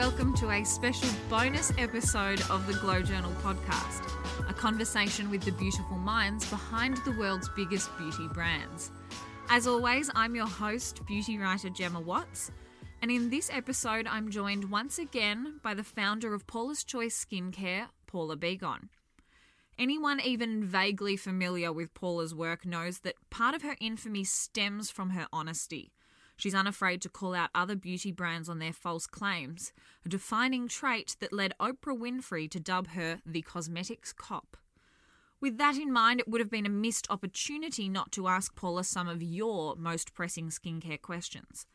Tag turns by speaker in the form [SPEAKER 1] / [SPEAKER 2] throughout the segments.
[SPEAKER 1] welcome to a special bonus episode of the Glow Journal podcast, a conversation with the beautiful minds behind the world's biggest beauty brands. As always, I'm your host, beauty writer Gemma Watts, and in this episode, I'm joined once again by the founder of Paula's Choice Skincare, Paula Begoun. Anyone even vaguely familiar with Paula's work knows that part of her infamy stems from her honesty. She's unafraid to call out other beauty brands on their false claims, a defining trait that led Oprah Winfrey to dub her the cosmetics cop. With that in mind, it would have been a missed opportunity not to ask Paula some of your most pressing skincare questions.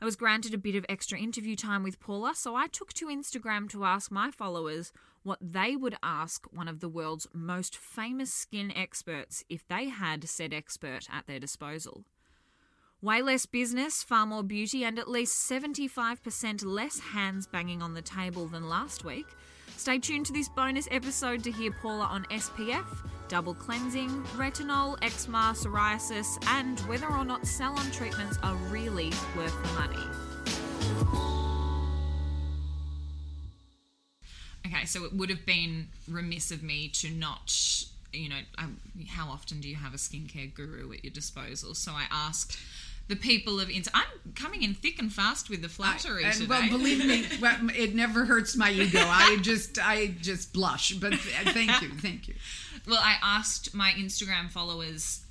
[SPEAKER 1] I was granted a bit of extra interview time with Paula, so I took to Instagram to ask my followers what they would ask one of the world's most famous skin experts if they had said expert at their disposal. Way less business, far more beauty, and at least 75% less hands banging on the table than last week. Stay tuned to this bonus episode to hear Paula on SPF, double cleansing, retinol, eczema, psoriasis, and whether or not salon treatments are really worth the money. Okay, so it would have been remiss of me to not, you know, um, how often do you have a skincare guru at your disposal? So I asked the people of Insta. I'm coming in thick and fast with the flattery I,
[SPEAKER 2] and,
[SPEAKER 1] today.
[SPEAKER 2] well, believe me, well, it never hurts my ego. I just, I just blush. But th- thank you, thank you.
[SPEAKER 1] Well, I asked my Instagram followers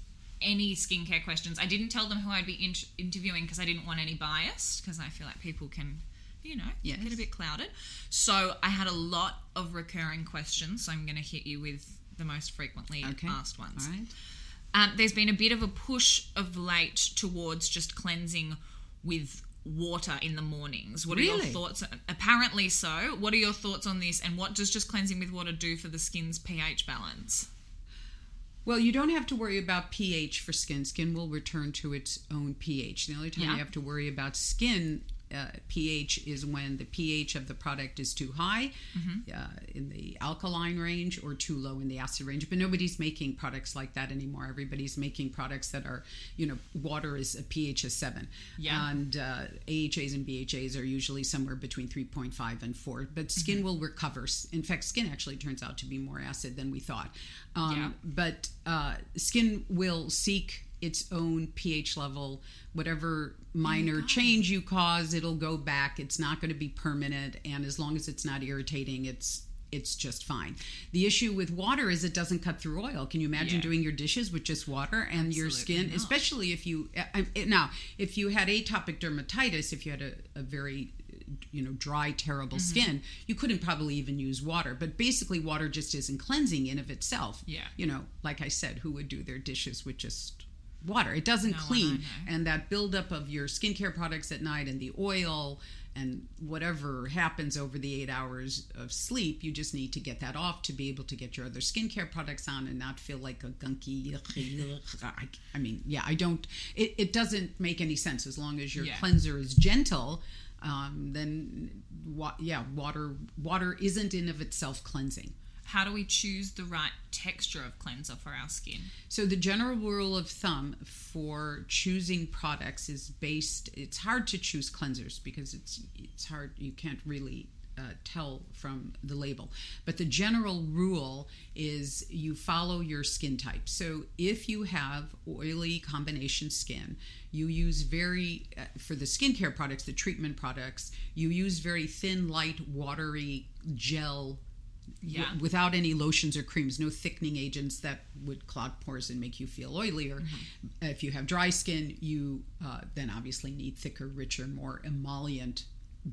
[SPEAKER 1] any skincare questions. I didn't tell them who I'd be in- interviewing because I didn't want any bias because I feel like people can, you know,
[SPEAKER 2] Yes.
[SPEAKER 1] get a bit clouded. So I had a lot of recurring questions. So I'm going to hit you with the most frequently
[SPEAKER 2] Okay.
[SPEAKER 1] asked ones.
[SPEAKER 2] All right.
[SPEAKER 1] Um, there's been a bit of a push of late towards just cleansing with water in the mornings. What are your thoughts? Apparently so. What are your thoughts on this? And what does just cleansing with water do for the skin's pH balance?
[SPEAKER 2] Well, you don't have to worry about pH for skin. Skin will return to its own pH. The only time
[SPEAKER 1] Yeah.
[SPEAKER 2] you have to worry about skin uh, pH is when the pH of the product is too high
[SPEAKER 1] Mm-hmm.
[SPEAKER 2] uh, in the alkaline range or too low in the acid range. But nobody's making products like that anymore. Everybody's making products that are, you know, water is a pH of seven.
[SPEAKER 1] Yeah.
[SPEAKER 2] And uh, AHAs and BHAs are usually somewhere between 3.5 and 4. But
[SPEAKER 1] Mm-hmm.
[SPEAKER 2] skin will recover. In fact, skin actually turns out to be more acid than we thought. Um,
[SPEAKER 1] Yeah.
[SPEAKER 2] But uh, skin will seek its own pH level. Whatever minor change you cause, it'll go back. It's not going to be permanent. And as long as it's not irritating, it's it's just fine. The issue with water is it doesn't cut through oil. Can you imagine
[SPEAKER 1] Yeah.
[SPEAKER 2] doing your dishes with just water and your skin,
[SPEAKER 1] not.
[SPEAKER 2] especially if you I- I- now if you had atopic dermatitis, if you had a, a very you know dry terrible
[SPEAKER 1] Mm-hmm.
[SPEAKER 2] skin you couldn't probably even use water but basically water just isn't cleansing in of itself
[SPEAKER 1] Yeah.
[SPEAKER 2] you know like i said who would do their dishes with just water. It doesn't
[SPEAKER 1] No
[SPEAKER 2] clean. and that buildup of your skincare products at night and the oil and whatever happens over the eight hours of sleep you just need to get that off to be able to get your other skincare products on and not feel like a gunky I, I mean yeah i don't it, it doesn't make any sense. As long as your
[SPEAKER 1] Yeah.
[SPEAKER 2] cleanser is gentle um, then wa- yeah water water isn't in of itself cleansing
[SPEAKER 1] How do we choose the right texture of cleanser for our skin?
[SPEAKER 2] So the general rule of thumb for choosing products is based. It's hard to choose cleansers because it's it's hard. You can't really uh, tell from the label. But the general rule is you follow your skin type. So if you have oily combination skin, you use very uh, for the skincare products, the treatment products. You use very thin, light, watery gel
[SPEAKER 1] Yeah.
[SPEAKER 2] w- without any lotions or creams, no thickening agents that would clog pores and make you feel oilier. If you have dry skin, you uh, then obviously need thicker, richer, more emollient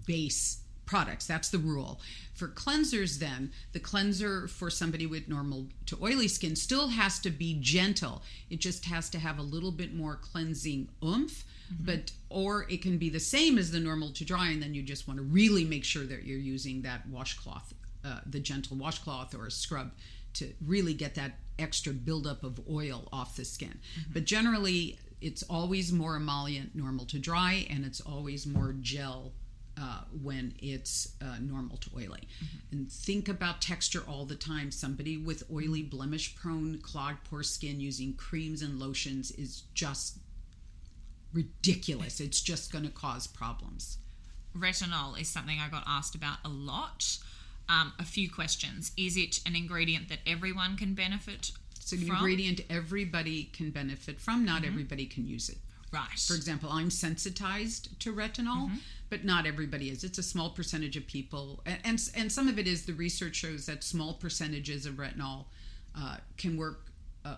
[SPEAKER 2] base products. That's the rule. For cleansers, then, the cleanser for somebody with normal to oily skin still has to be gentle. It just has to have a little bit more cleansing oomph. But or it can be the same as the normal to dry, and then you just want to really make sure that you're using that washcloth uh, the gentle washcloth or a scrub to really get that extra buildup of oil off the skin. But generally, it's always more emollient normal to dry, and it's always more gel uh, when it's uh, normal to oily. And think about texture all the time. Somebody with oily, blemish prone, clogged pore skin using creams and lotions is just ridiculous. It's just going to cause problems.
[SPEAKER 1] retinol is something I got asked about a lot. Um, a few questions. Is it an ingredient that everyone can benefit from?
[SPEAKER 2] It's an
[SPEAKER 1] from?
[SPEAKER 2] ingredient everybody can benefit from. Not everybody can use it.
[SPEAKER 1] Right.
[SPEAKER 2] For example, I'm sensitized to retinol,
[SPEAKER 1] Mm-hmm.
[SPEAKER 2] but not everybody is. It's a small percentage of people, and and, and some of it is the research shows that small percentages of retinol uh, can work. Uh,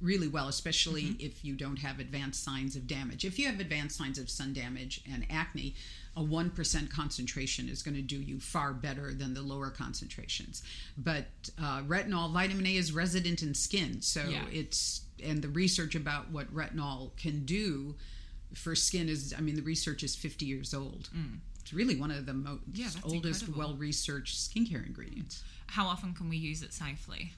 [SPEAKER 2] really well, especially
[SPEAKER 1] Mm-hmm.
[SPEAKER 2] if you don't have advanced signs of damage. If you have advanced signs of sun damage and acne, a 1% concentration is going to do you far better than the lower concentrations. But uh, retinol, vitamin A is resident in skin. So
[SPEAKER 1] Yeah.
[SPEAKER 2] it's, and the research about what retinol can do for skin is i mean the research is 50 years old it's really one of the most
[SPEAKER 1] Mm. Yeah,
[SPEAKER 2] oldest well-researched skincare ingredients
[SPEAKER 1] How often can we use it safely?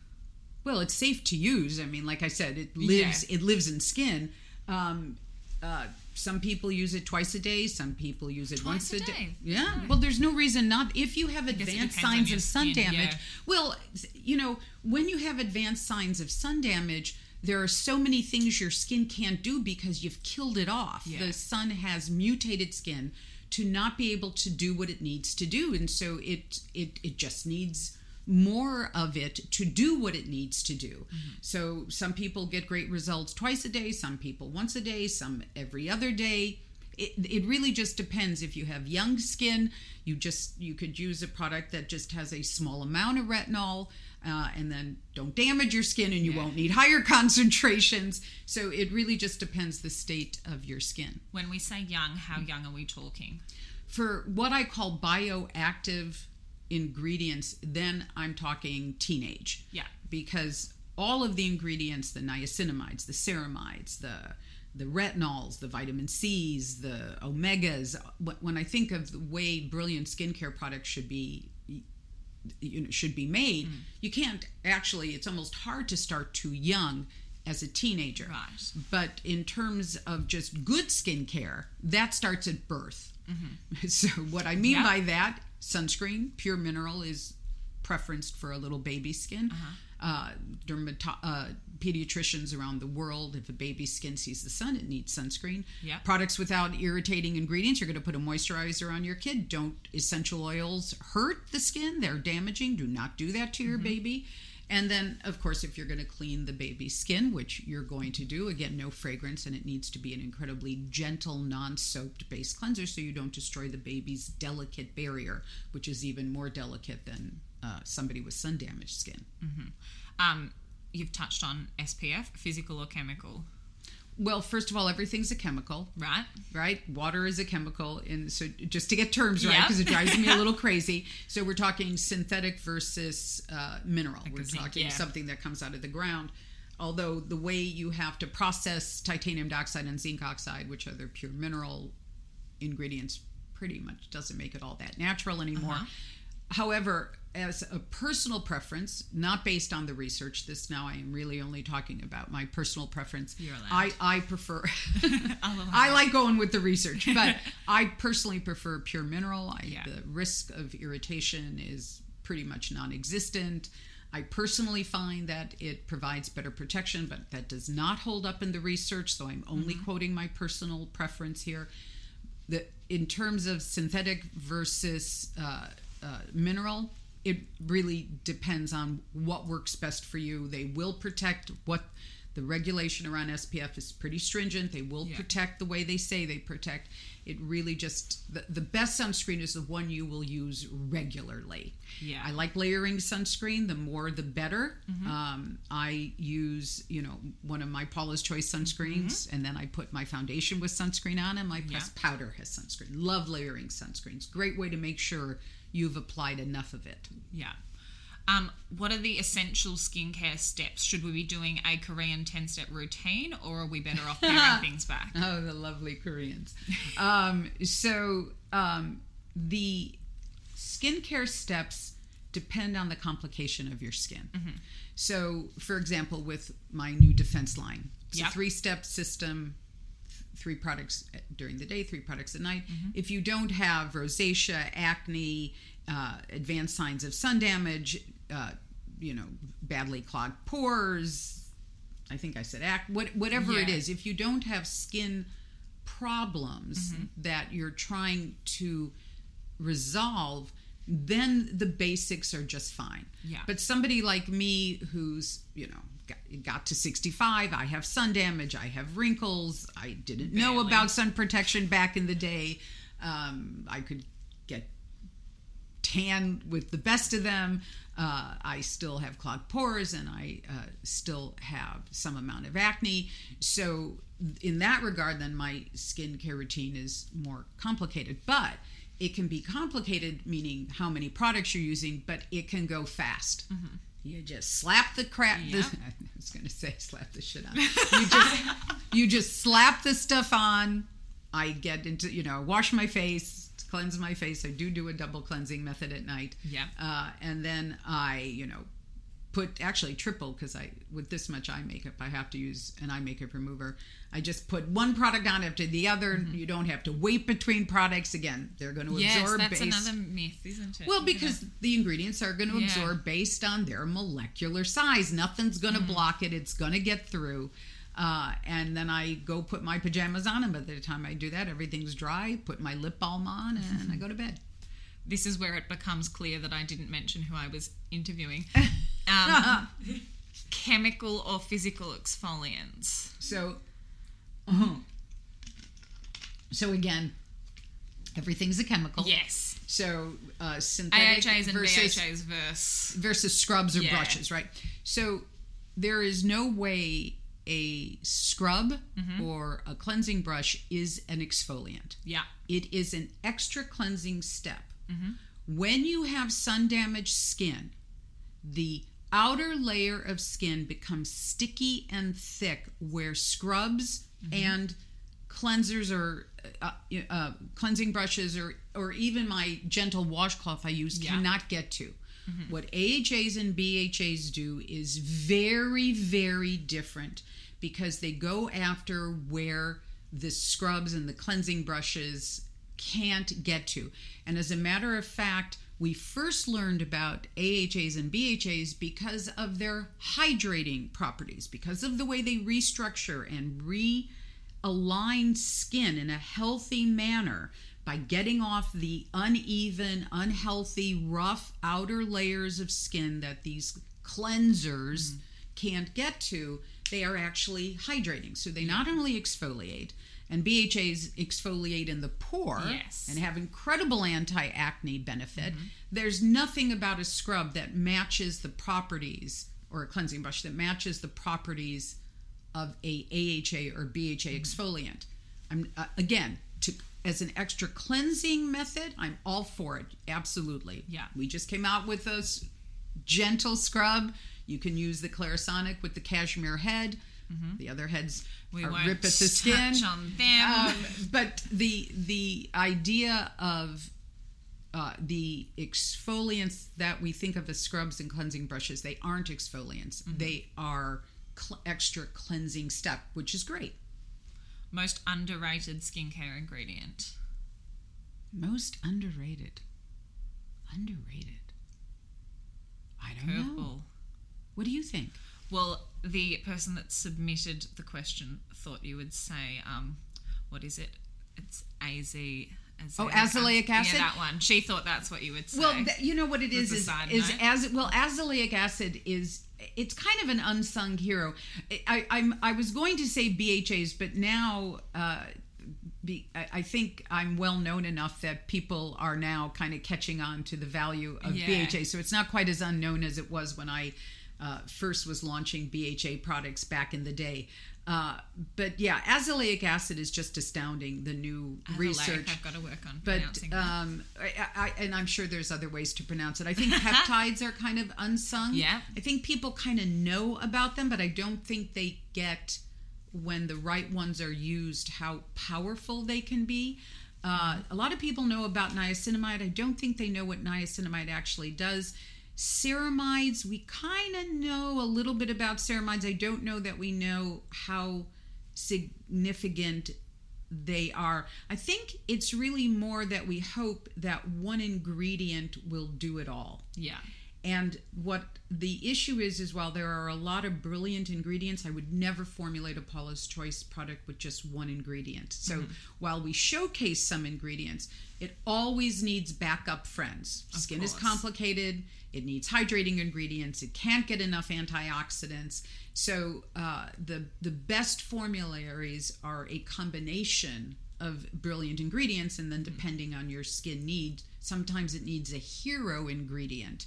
[SPEAKER 2] well it's safe to use i mean like i said it lives it lives in skin um, uh, some people use it twice a day some people use it
[SPEAKER 1] Twice
[SPEAKER 2] once
[SPEAKER 1] a
[SPEAKER 2] day,
[SPEAKER 1] day?
[SPEAKER 2] yeah well there's no reason not if you have advanced signs of sun
[SPEAKER 1] skin,
[SPEAKER 2] damage
[SPEAKER 1] yeah.
[SPEAKER 2] well you know when you have advanced signs of sun damage there are so many things your skin can't do because you've killed it off
[SPEAKER 1] Yeah.
[SPEAKER 2] the sun has mutated skin to not be able to do what it needs to do and so it it it just needs more of it to do what it needs to do. So some people get great results twice a day, some people once a day, some every other day. It, it really just depends if you have young skin you just you could use a product that just has a small amount of retinol uh, and then don't damage your skin and you
[SPEAKER 1] Yeah.
[SPEAKER 2] won't need higher concentrations so it really just depends the state of your skin
[SPEAKER 1] When we say young, how young are we talking?
[SPEAKER 2] for what I call bioactive ingredients, then I'm talking teenage.
[SPEAKER 1] Yeah.
[SPEAKER 2] Because all of the ingredients, the niacinamides, the ceramides, the the retinols, the vitamin C's, the omegas. When I think of the way brilliant skincare products should be you know should be made,
[SPEAKER 1] Mm.
[SPEAKER 2] you can't actually it's almost hard to start too young as a teenager.
[SPEAKER 1] Right.
[SPEAKER 2] But in terms of just good skincare, that starts at birth. Mm-hmm. So what I mean by that, sunscreen, pure mineral is preferenced for a little baby skin.
[SPEAKER 1] Uh-huh.
[SPEAKER 2] Uh, dermato- uh, pediatricians around the world, if a baby's skin sees the sun, it needs sunscreen.
[SPEAKER 1] Yeah.
[SPEAKER 2] Products without irritating ingredients, you're going to put a moisturizer on your kid. Don't essential oils hurt the skin? They're damaging. Do not do that to
[SPEAKER 1] Mm-hmm.
[SPEAKER 2] your baby. And then, of course, if you're going to clean the baby's skin, which you're going to do, again, no fragrance, and it needs to be an incredibly gentle, non soaped base cleanser so you don't destroy the baby's delicate barrier, which is even more delicate than uh, somebody with sun damaged skin.
[SPEAKER 1] Um, you've touched on SPF, physical or chemical,
[SPEAKER 2] Well, first of all, everything's a chemical.
[SPEAKER 1] right?
[SPEAKER 2] right? Water is a chemical, and so just to get terms right,
[SPEAKER 1] Yep.
[SPEAKER 2] because it drives me a little crazy. So we're talking synthetic versus uh, mineral. We're talking
[SPEAKER 1] yeah.
[SPEAKER 2] something that comes out of the ground. Although the way you have to process titanium dioxide and zinc oxide, which are the pure mineral ingredients, pretty much doesn't make it all that natural anymore.
[SPEAKER 1] Uh-huh.
[SPEAKER 2] However, as a personal preference, not based on the research, this now I am really only talking about my personal preference.
[SPEAKER 1] You're allowed.
[SPEAKER 2] I, I prefer I like going with the research, but I personally prefer pure mineral. I,
[SPEAKER 1] Yeah.
[SPEAKER 2] The risk of irritation is pretty much non-existent. I personally find that it provides better protection, but that does not hold up in the research. So I'm only
[SPEAKER 1] Mm-hmm.
[SPEAKER 2] quoting my personal preference here. The in terms of synthetic versus uh, uh, mineral, it really depends on what works best for you. They will protect what the regulation around SPF is pretty stringent. They will
[SPEAKER 1] Yeah.
[SPEAKER 2] protect the way they say they protect. It really just the, the best sunscreen is the one you will use regularly.
[SPEAKER 1] Yeah.
[SPEAKER 2] I like layering sunscreen. The more, the better.
[SPEAKER 1] Mm-hmm.
[SPEAKER 2] Um, I use, you know, one of my Paula's Choice sunscreens, and then I put my foundation with sunscreen on, and my pressed powder has sunscreen. Love layering sunscreens. Great way to make sure you've applied enough of it.
[SPEAKER 1] Yeah. Um, what are the essential skincare steps? Should we be doing a Korean 10 step routine or are we better off paring things back?
[SPEAKER 2] Oh, the lovely Koreans. um, so um, the skincare steps depend on the complication of your skin.
[SPEAKER 1] Mm-hmm.
[SPEAKER 2] So, for example, with my new defense line, it's
[SPEAKER 1] Yep.
[SPEAKER 2] a three step system. Three products during the day, three products at night.
[SPEAKER 1] Mm-hmm.
[SPEAKER 2] If you don't have rosacea, acne, uh, advanced signs of sun damage, uh, you know, badly clogged pores, I think I said act, what, whatever it
[SPEAKER 1] Yeah.
[SPEAKER 2] is, if you don't have skin problems
[SPEAKER 1] Mm-hmm.
[SPEAKER 2] that you're trying to resolve, then the basics are just fine.
[SPEAKER 1] Yeah.
[SPEAKER 2] But somebody like me who's, you know, got, got to 65, I have sun damage, I have wrinkles, I didn't know about sun protection back in the day. Um, I could get tan with the best of them. Uh, I still have clogged pores and I uh, still have some amount of acne. So, in that regard, then my skincare routine is more complicated. But it can be complicated, meaning how many products you're using, but it can go fast. You just slap the crap. The, I was going to say slap the shit on. You just you just slap the stuff on. I get into you know wash my face, cleanse my face. I do do a double cleansing method at night.
[SPEAKER 1] Yeah.
[SPEAKER 2] Uh, and then I you know put actually triple because I with this much eye makeup I have to use an eye makeup remover. I just put one product on after the other. You don't have to wait between products. Again, they're going to
[SPEAKER 1] Mm-hmm. Yes,
[SPEAKER 2] absorb
[SPEAKER 1] that's
[SPEAKER 2] based.
[SPEAKER 1] another myth, isn't it?
[SPEAKER 2] Well, because the ingredients are going to
[SPEAKER 1] Yeah.
[SPEAKER 2] absorb based on their molecular size. Nothing's going to
[SPEAKER 1] Mm-hmm.
[SPEAKER 2] block it. It's going to get through. Uh, and then I go put my pajamas on, and by the time I do that, everything's dry. Put my lip balm on, and I go to bed.
[SPEAKER 1] this is where it becomes clear that I didn't mention who I was interviewing. Um, chemical or physical exfoliants.
[SPEAKER 2] So, uh-huh. so again, everything's a chemical.
[SPEAKER 1] Yes.
[SPEAKER 2] So uh, synthetic
[SPEAKER 1] and
[SPEAKER 2] versus
[SPEAKER 1] BHAs versus.
[SPEAKER 2] versus scrubs or
[SPEAKER 1] Yeah.
[SPEAKER 2] brushes, right? So there is no way a scrub
[SPEAKER 1] Mm-hmm.
[SPEAKER 2] or a cleansing brush is an exfoliant.
[SPEAKER 1] Yeah.
[SPEAKER 2] It is an extra cleansing step.
[SPEAKER 1] Mm-hmm.
[SPEAKER 2] When you have sun damaged skin, the outer layer of skin becomes sticky and thick, where scrubs
[SPEAKER 1] Mm-hmm.
[SPEAKER 2] and cleansers or uh, uh, cleansing brushes or or even my gentle washcloth I use
[SPEAKER 1] Yeah.
[SPEAKER 2] cannot get to. What AHAs and BHAs do is very, very different because they go after where the scrubs and the cleansing brushes can't get to. And as a matter of fact, we first learned about AHAs and BHAs because of their hydrating properties, because of the way they restructure and realign skin in a healthy manner by getting off the uneven, unhealthy, rough outer layers of skin that these cleansers mm-hmm. can't get to, they are actually hydrating. So they not only exfoliate, and BHAs exfoliate in the pore
[SPEAKER 1] Yes.
[SPEAKER 2] and have incredible anti acne benefit. There's nothing about a scrub that matches the properties, or a cleansing brush that matches the properties of a AHA or BHA exfoliant. I'm uh, again to as an extra cleansing method. I'm all for it. Absolutely.
[SPEAKER 1] Yeah.
[SPEAKER 2] We just came out with a gentle scrub. You can use the Clarisonic with the cashmere head. The other heads
[SPEAKER 1] Mm-hmm. We
[SPEAKER 2] are rip at the skin.
[SPEAKER 1] on them.
[SPEAKER 2] Um, but the the idea of uh, the exfoliants that we think of as scrubs and cleansing brushes, they aren't exfoliants.
[SPEAKER 1] Mm-hmm.
[SPEAKER 2] They are cl- extra cleansing step, which is great.
[SPEAKER 1] Most underrated skincare ingredient.
[SPEAKER 2] Most underrated. Underrated. I don't know. What do you think?
[SPEAKER 1] Well, the person that submitted the question thought you would say, um, what is it? It's AZ.
[SPEAKER 2] Oh, azelaic acid?
[SPEAKER 1] Yeah, that one. She thought that's what you would say.
[SPEAKER 2] Well, th- you know what it is is, is as well azelaic acid is it's kind of an unsung hero. I, I'm I was going to say BHAs, but now uh, be, I, I think I'm well known enough that people are now kind of catching on to the value of
[SPEAKER 1] Yeah.
[SPEAKER 2] BHA. So it's not quite as unknown as it was when I uh, first was launching BHA products back in the day. Uh, but yeah, azelaic acid is just astounding. The new
[SPEAKER 1] Azelaic,
[SPEAKER 2] research.
[SPEAKER 1] I've got to work on
[SPEAKER 2] But um, I, I, and I'm sure there's other ways to pronounce it. I think peptides are kind of unsung.
[SPEAKER 1] Yeah.
[SPEAKER 2] I think people kind of know about them, but I don't think they get when the right ones are used how powerful they can be. Uh, a lot of people know about niacinamide. I don't think they know what niacinamide actually does. Ceramides, we kind of know a little bit about ceramides. I don't know that we know how significant they are. I think it's really more that we hope that one ingredient will do it all.
[SPEAKER 1] yeah.
[SPEAKER 2] And what the issue is is while there are a lot of brilliant ingredients, I would never formulate a Paula's Choice product with just one ingredient. So while we showcase some ingredients, it always needs backup friends. Skin is complicated. It needs hydrating ingredients. It can't get enough antioxidants. So uh, the the best formularies are a combination of brilliant ingredients, and then depending on your skin need, sometimes it needs a hero ingredient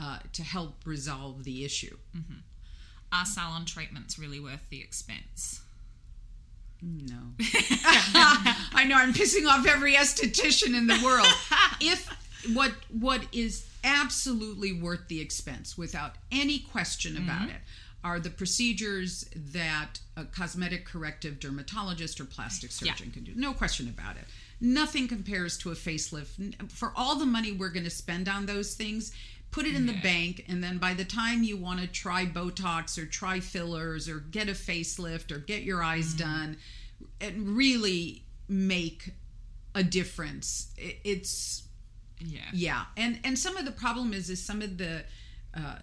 [SPEAKER 2] uh, to help resolve the issue.
[SPEAKER 1] Are salon treatments really worth the expense?
[SPEAKER 2] No. I know I'm pissing off every esthetician in the world. If what what is absolutely worth the expense without any question about it are the procedures that a cosmetic corrective dermatologist or plastic surgeon can do. No question about it. Nothing compares to a facelift. For all the money we're going to spend on those things, put it in the bank and then by the time you want to try botox or try fillers or get a facelift or get your eyes done and really make a difference it's
[SPEAKER 1] Yeah.
[SPEAKER 2] yeah and and some of the problem is is some of the uh,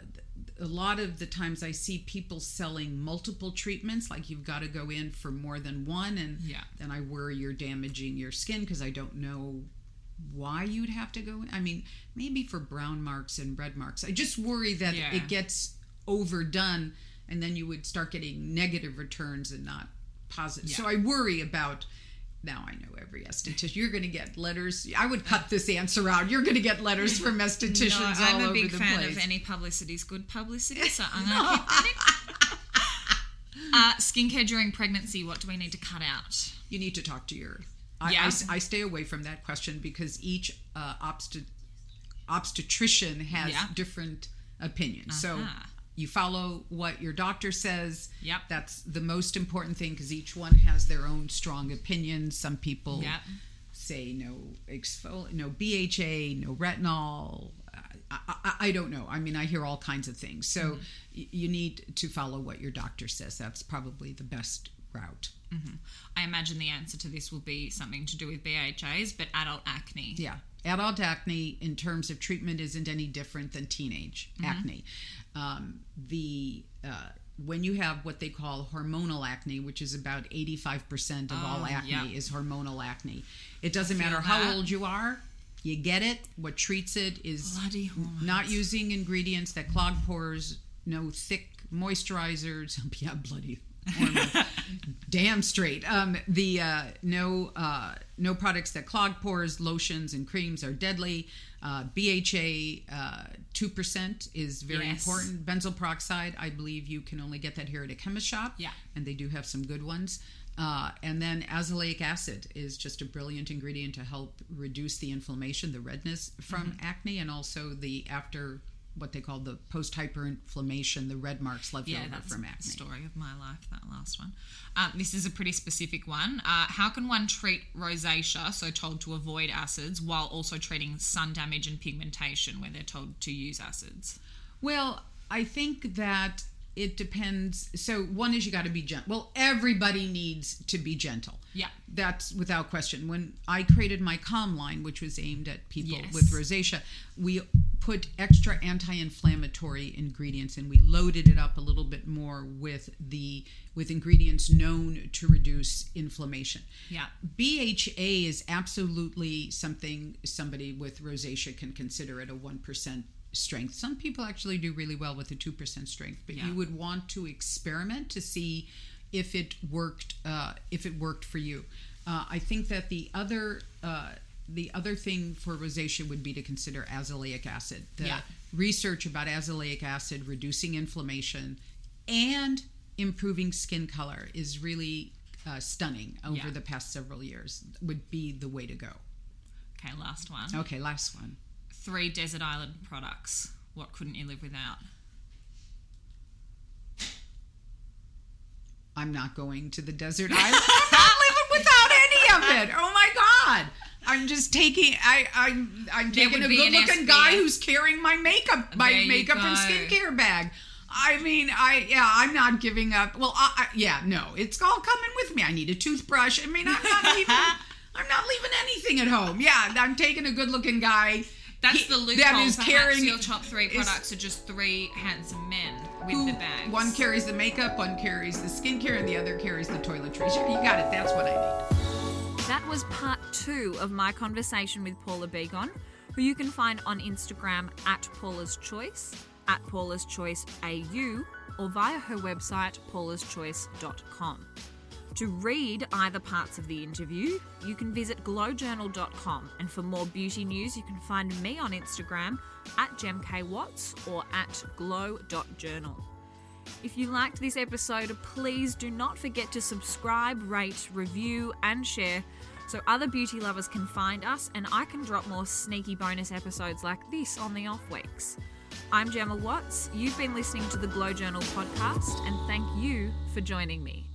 [SPEAKER 2] a lot of the times i see people selling multiple treatments like you've got to go in for more than one and
[SPEAKER 1] Yeah.
[SPEAKER 2] then i worry you're damaging your skin because i don't know why you'd have to go in. i mean maybe for brown marks and red marks i just worry that
[SPEAKER 1] Yeah.
[SPEAKER 2] it gets overdone and then you would start getting negative returns and not positive so i worry about now I know every esthetician. You're going to get letters. I would cut this answer out. You're going to get letters from estheticians
[SPEAKER 1] No,
[SPEAKER 2] all
[SPEAKER 1] I'm a
[SPEAKER 2] over
[SPEAKER 1] big fan
[SPEAKER 2] place.
[SPEAKER 1] of any publicity is good publicity, so I'm going to keep that in. Uh, skincare during pregnancy, what do we need to cut out?
[SPEAKER 2] you need to talk to your. I,
[SPEAKER 1] Yeah.
[SPEAKER 2] I, I stay away from that question because each uh, obstet- obstetrician has
[SPEAKER 1] Yeah.
[SPEAKER 2] different opinions. So
[SPEAKER 1] Uh-huh.
[SPEAKER 2] you follow what your doctor says.
[SPEAKER 1] Yep.
[SPEAKER 2] That's the most important thing because each one has their own strong opinions. Some people
[SPEAKER 1] Yep.
[SPEAKER 2] say no exfol- no BHA, no retinol. I, I, I don't know. I mean, I hear all kinds of things. So
[SPEAKER 1] Mm-hmm.
[SPEAKER 2] y- you need to follow what your doctor says. That's probably the best route.
[SPEAKER 1] I imagine the answer to this will be something to do with BHAs, but adult acne.
[SPEAKER 2] Yeah. Adult acne, in terms of treatment, isn't any different than teenage acne. Um, the uh, when you have what they call hormonal acne, which is about eighty-five percent of all
[SPEAKER 1] Oh,
[SPEAKER 2] acne
[SPEAKER 1] yeah.
[SPEAKER 2] is hormonal acne. It doesn't matter how old you are. You get it. What treats it is not using ingredients that clog pores, no thick moisturizers. Yeah, bloody hormones. Damn straight. Um, the uh, no uh, no products that clog pores, lotions and creams are deadly. Uh, BHA two percent is very
[SPEAKER 1] Yes.
[SPEAKER 2] important. Benzoyl peroxide, I believe you can only get that here at a chemist shop.
[SPEAKER 1] Yeah.
[SPEAKER 2] and they do have some good ones. Uh, and then azelaic acid is just a brilliant ingredient to help reduce the inflammation, the redness from
[SPEAKER 1] Mm-hmm.
[SPEAKER 2] acne, and also the after what they call the post hyperinflammation, the red marks left
[SPEAKER 1] Yeah,
[SPEAKER 2] over
[SPEAKER 1] that's
[SPEAKER 2] from
[SPEAKER 1] the
[SPEAKER 2] acne.
[SPEAKER 1] story of my life, that last one. Um, this is a pretty specific one. Uh, how can one treat rosacea, so told to avoid acids, while also treating sun damage and pigmentation, where they're told to use acids?
[SPEAKER 2] Well, I think that it depends. So one is you got to be gentle. Well, everybody needs to be gentle.
[SPEAKER 1] Yeah.
[SPEAKER 2] That's without question. When I created my Calm line, which was aimed at people
[SPEAKER 1] Yes.
[SPEAKER 2] with rosacea, we put extra anti-inflammatory ingredients and we loaded it up a little bit more with the with ingredients known to reduce inflammation.
[SPEAKER 1] Yeah.
[SPEAKER 2] BHA is absolutely something somebody with rosacea can consider at a 1% strength. Some people actually do really well with a 2% strength, but
[SPEAKER 1] Yeah.
[SPEAKER 2] you would want to experiment to see if it worked uh, if it worked for you. Uh, I think that the other uh, the other thing for rosacea would be to consider azelaic acid. The
[SPEAKER 1] Yeah.
[SPEAKER 2] research about azelaic acid reducing inflammation and improving skin color is really uh, stunning over
[SPEAKER 1] Yeah.
[SPEAKER 2] the past several years. Would be the way to go.
[SPEAKER 1] Okay, last one.
[SPEAKER 2] Okay, last one.
[SPEAKER 1] Three desert island products. What couldn't you live without?
[SPEAKER 2] I'm not going to the desert island. I'm not living without any of it. Oh my god. I'm just taking I I'm I'm taking a good looking guy who's carrying my makeup my
[SPEAKER 1] There
[SPEAKER 2] makeup and skincare bag. I mean, I yeah, I'm not giving up. Well, I, I, yeah, no, it's all coming with me. I need a toothbrush. I mean, I'm not leaving. I'm not leaving anything at home. Yeah, I'm taking a good looking guy,
[SPEAKER 3] That's
[SPEAKER 2] He-
[SPEAKER 3] the loophole.
[SPEAKER 2] that is carrying-
[SPEAKER 3] your top three
[SPEAKER 2] is-
[SPEAKER 3] products are just three handsome men with
[SPEAKER 2] who-
[SPEAKER 3] the bags.
[SPEAKER 2] One carries the makeup, one carries the skincare, and the other carries the toiletries. You got it. That's what I need.
[SPEAKER 1] That was part two of my conversation with Paula Begoun, who you can find on Instagram at Paula's Choice, at Paula's Choice AU, or via her website, paulaschoice.com. To read either parts of the interview, you can visit glowjournal.com, and for more beauty news, you can find me on Instagram at gemkwatts or at glow.journal. If you liked this episode, please do not forget to subscribe, rate, review, and share so other beauty lovers can find us and I can drop more sneaky bonus episodes like this on the off weeks. I'm Gemma Watts. You've been listening to the Glow Journal podcast, and thank you for joining me.